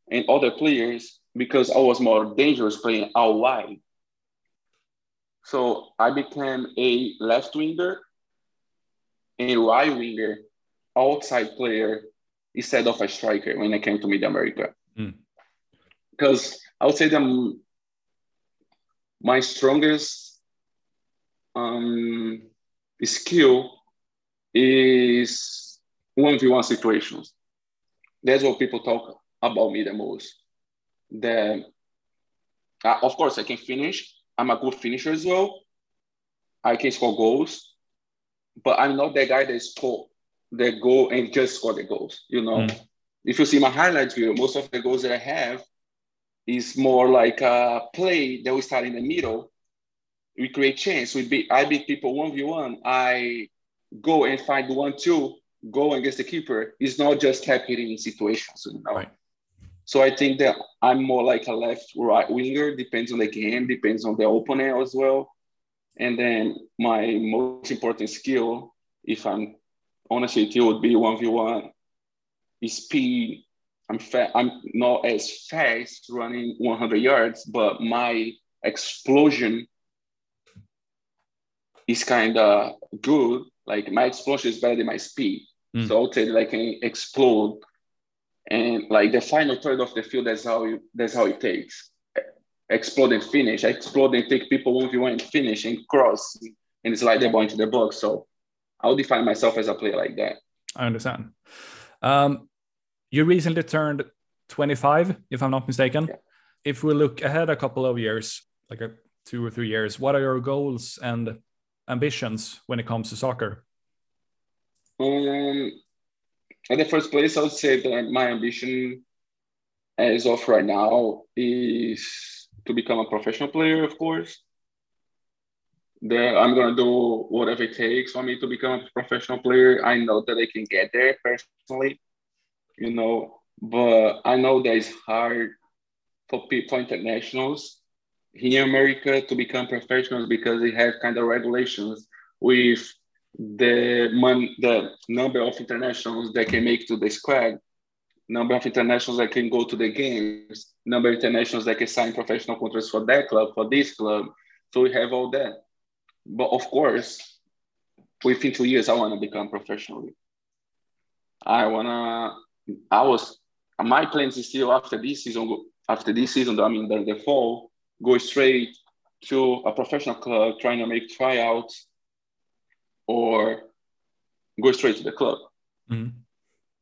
and other players because I was more dangerous playing out wide. So I became a left winger, a right winger, outside player instead of a striker when I came to Mid America. Mm. Because I would say that my strongest um, skill is 1v1 situations. That's what people talk about me the most. The, uh, of course, I can finish. I'm a good finisher as well. I can score goals, but I'm not the guy that score the goal and just score the goals. You know, mm. if you see my highlights video, most of the goals that I have is more like a play that we start in the middle we create chance. We beat I beat people one v one. I go and find the one two, go against the keeper. It's not just kept hitting situations, you know. Right. So I think that I'm more like a left right winger. Depends on the game, depends on the opponent as well. And then my most important skill, if I'm honest with you, would be one v one. Speed. I'm fa- I'm not as fast running 100 yards, but my explosion is kind of good. Like my explosion is better than my speed. Mm. So I would say that I can explode. And like the final third of the field, that's how you, that's how it takes. Explode and finish. explode and take people one v one and finish and cross and slide the ball into the box. So I'll define myself as a player like that. I understand. Um, you recently turned 25, if I'm not mistaken. Yeah. If we look ahead a couple of years, like a two or three years, what are your goals and ambitions when it comes to soccer? Um, at the first place, I would say that my ambition as of right now is to become a professional player, of course. That I'm gonna do whatever it takes for me to become a professional player. I know that I can get there personally, you know, but I know that it's hard for people, internationals here in America to become professionals because they have kind of regulations with the mon- the number of internationals that can make to the squad, number of internationals that can go to the games, number of internationals that can sign professional contracts for that club, for this club. So we have all that. But of course, within two years, I want to become professional. I wanna. I was my plans is still after this season. After this season, I mean the, the fall, go straight to a professional club trying to make tryouts or go straight to the club. Mm-hmm.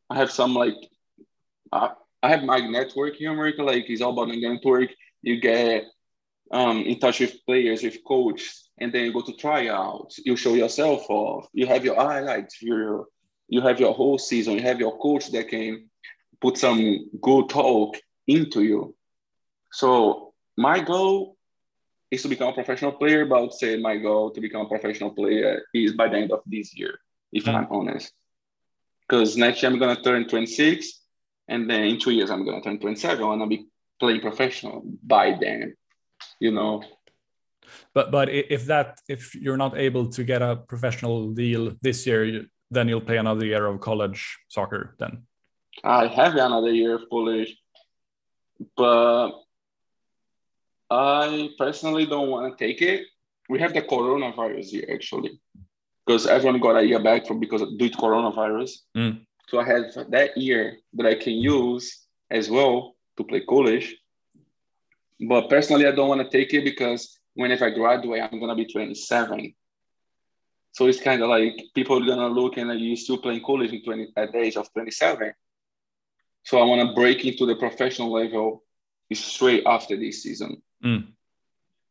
I have some like uh, I have my network here in America. Like it's all about the network. You get um, in touch with players, with coach, and then you go to tryouts. You show yourself off. You have your highlights. You you have your whole season. You have your coach that can put some good talk into you. So my goal is to become a professional player, but I would say my goal to become a professional player is by the end of this year, if mm-hmm. I'm honest. Because next year I'm gonna turn 26, and then in two years I'm gonna turn 27. I wanna be playing professional by then, you know. But but if that if you're not able to get a professional deal this year, then you'll play another year of college soccer then. I have another year of college, but I personally don't want to take it. We have the coronavirus here actually, because everyone got a year back from because of due to coronavirus. Mm. So I have that year that I can use as well to play college. But personally, I don't want to take it because whenever I graduate, I'm gonna be 27. So it's kind of like people are gonna look and like, you still playing college in 20 at the age of 27. So I want to break into the professional level straight after this season. Mm.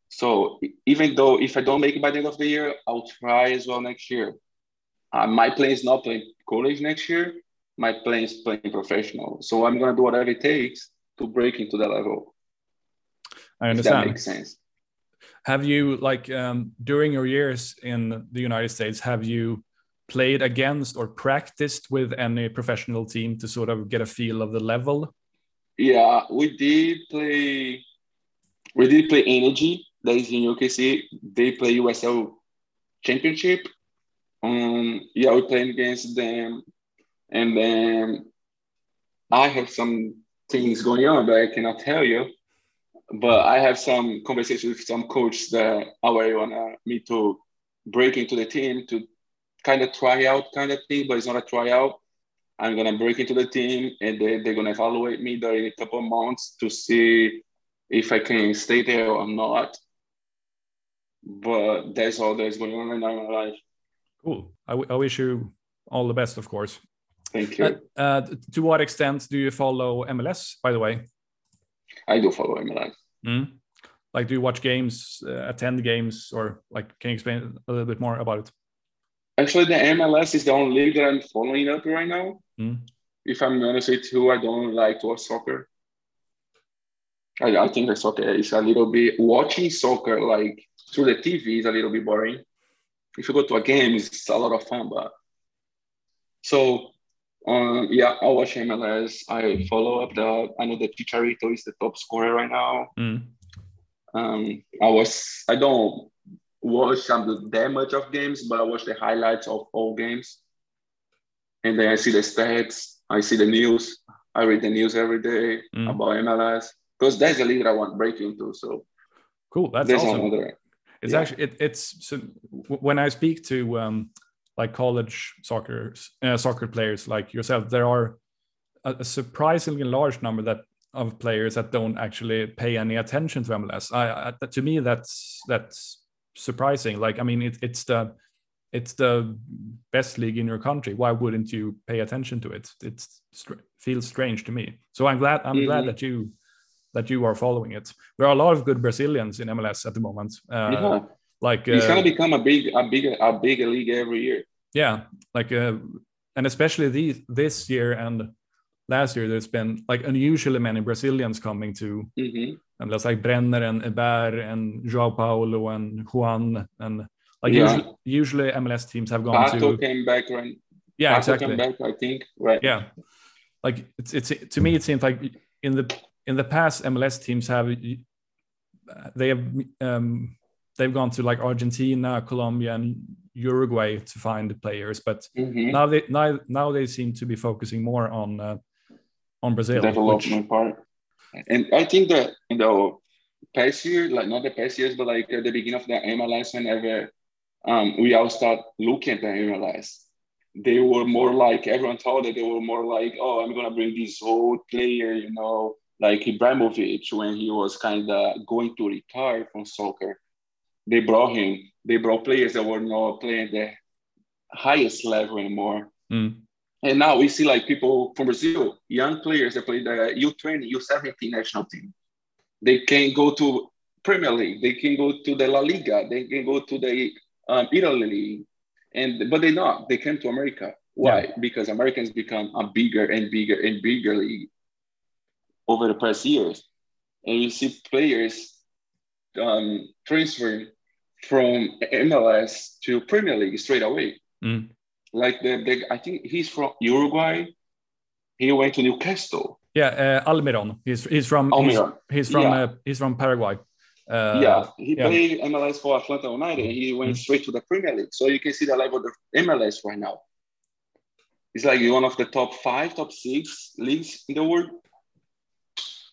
So even though if I don't make it by the end of the year, I'll try as well next year. Uh, my plan is not playing college next year. My plan is playing professional. So I'm gonna do whatever it takes to break into that level. I understand. that makes sense. Have you like um, during your years in the United States? Have you played against or practiced with any professional team to sort of get a feel of the level? Yeah, we did play we did play Energy, that is in OKC. They play USL Championship. Um, yeah, we played against them, and then I have some things going on that I cannot tell you. But I have some conversations with some coaches that already want me to break into the team to kind of try out kind of thing, but it's not a tryout. I'm gonna break into the team, and they, they're gonna evaluate me during a couple of months to see if I can stay there or not. But that's all that's going on right now in my life. Cool. I, I wish you all the best, of course. Thank you. Uh, uh, to what extent do you follow MLS, by the way? I do follow MLS. Mm. Like, do you watch games, uh, attend games, or like, can you explain a little bit more about it? Actually, the MLS is the only league that I'm following up right now. Mm. If I'm honest with you, I don't like to watch soccer. I, I think the soccer is a little bit watching soccer like through the TV is a little bit boring. If you go to a game, it's a lot of fun, but so um, yeah, I watch MLS. I follow up the. I know that Chicharito is the top scorer right now. Mm. Um, I was. I don't watch that much of games, but I watch the highlights of all games, and then I see the stats. I see the news. I read the news every day mm. about MLS because that's the league I want to break into. So cool. That's awesome. Another, it's yeah. actually it, it's so when I speak to um, like college soccer uh, soccer players like yourself, there are a, a, surprisingly large number that of players that don't actually pay any attention to MLS. I, I to me that's that's surprising. Like I mean, it, it's the it's the best league in your country. Why wouldn't you pay attention to it? It feels strange to me. So I'm glad I'm mm-hmm. glad that you that you are following it. There are a lot of good Brazilians in MLS at the moment. Uh, yeah. Like it's uh, gonna become a big, a bigger, a bigger league every year. Yeah, like uh, and especially these this year and last year, there's been like unusually many Brazilians coming to mm-hmm. And there's like Brenner and Eber and João Paulo and Juan and like yeah. usually, usually MLS teams have gone Pato to came back right. Yeah, Pato exactly. Came back, I think. Right. Yeah, like it's it's to me it seems like in the in the past MLS teams have they have um, they've gone to like Argentina, Colombia, and Uruguay to find the players, but mm-hmm. now they now now they seem to be focusing more on uh, on Brazil development which... part. And I think that in the past year, like not the past years, but like at the beginning of the MLS, whenever um, we all start looking at the MLS, they were more like everyone thought that they were more like, oh, I'm gonna bring this old player, you know, like Ibrahimovic when he was kind of going to retire from soccer. They brought him. They brought players that were not playing the highest level anymore. Mm. And now we see like people from Brazil, young players that play the U20, U17 national team. They can go to Premier League. They can go to the La Liga. They can go to the um, Italy League. And but they not. They came to America. Why? Yeah. Because Americans become a bigger and bigger and bigger league over the past years, and you see players um, transferring from MLS to Premier League straight away. Mm. Like the, the, I think he's from Uruguay. He went to Newcastle. Yeah, uh, Almiron. He's he's from Almiron. He's, he's from yeah. uh, he's from Paraguay. Uh, yeah, he yeah. played MLS for Atlanta United. He went mm. straight to the Premier League. So you can see the level of the MLS right now. It's like one of the top five, top six leagues in the world.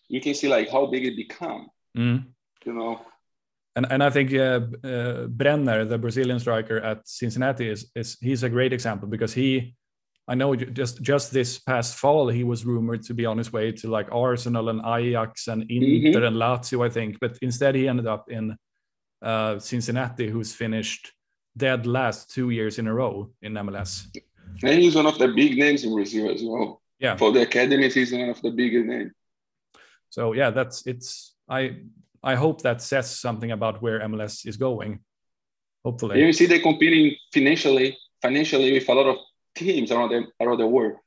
You can see like how big it become. Mm. You know. And and I think uh, uh, Brenner, the Brazilian striker at Cincinnati, is is he's a great example because he I know just just this past fall he was rumored to be on his way to like Arsenal and Ajax and. Inter mm-hmm. and Lazio, I think, but instead he ended up in uh, Cincinnati, who's finished dead last two years in a row in MLS. And he's one of the big names in Brazil as well. Yeah, for the academy, he's one of the biggest names. So yeah, that's it's I I hope that says something about where MLS is going. Hopefully, you see they're competing financially financially with a lot of teams around the, around the world.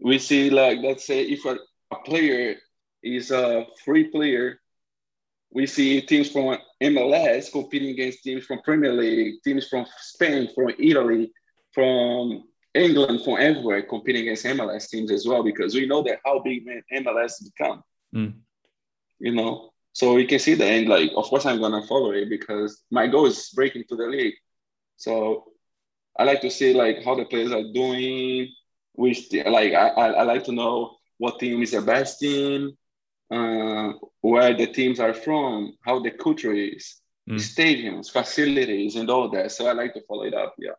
We see like let's say if a, a player is a free player, we see teams from MLS competing against teams from Premier League, teams from Spain, from Italy, from England, from everywhere competing against MLS teams as well because we know that how big MLS become. Mm. You know, so we can see the end. like of course I'm gonna follow it because my goal is breaking to the league. So I like to see like how the players are doing. Which like I, I like to know what team is the best team, uh, where the teams are from, how the culture is, mm. stadiums, facilities, and all that. So I like to follow it up. Yeah.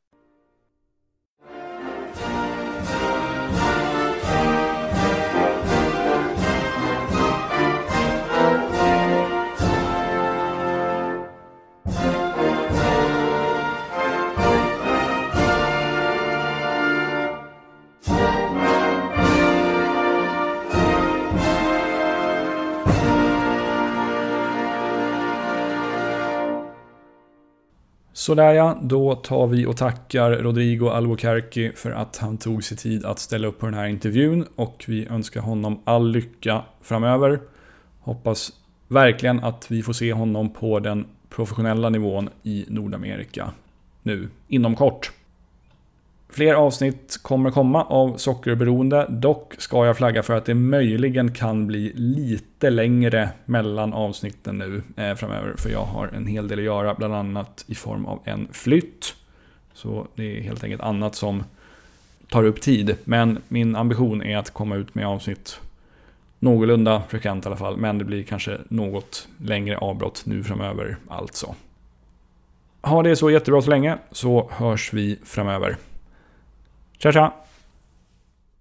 Sådär ja, då tar vi och tackar Rodrigo Albuquerque för att han tog sig tid att ställa upp på den här intervjun och vi önskar honom all lycka framöver. Hoppas verkligen att vi får se honom på den professionella nivån i Nordamerika nu inom kort. Fler avsnitt kommer komma av Sockerberoende. Dock ska jag flagga för att det möjligen kan bli lite längre mellan avsnitten nu eh, framöver. För jag har en hel del att göra, bland annat i form av en flytt. Så det är helt enkelt annat som tar upp tid. Men min ambition är att komma ut med avsnitt någorlunda frekvent i alla fall. Men det blir kanske något längre avbrott nu framöver alltså. Ha det så jättebra så länge så hörs vi framöver. 莎莎。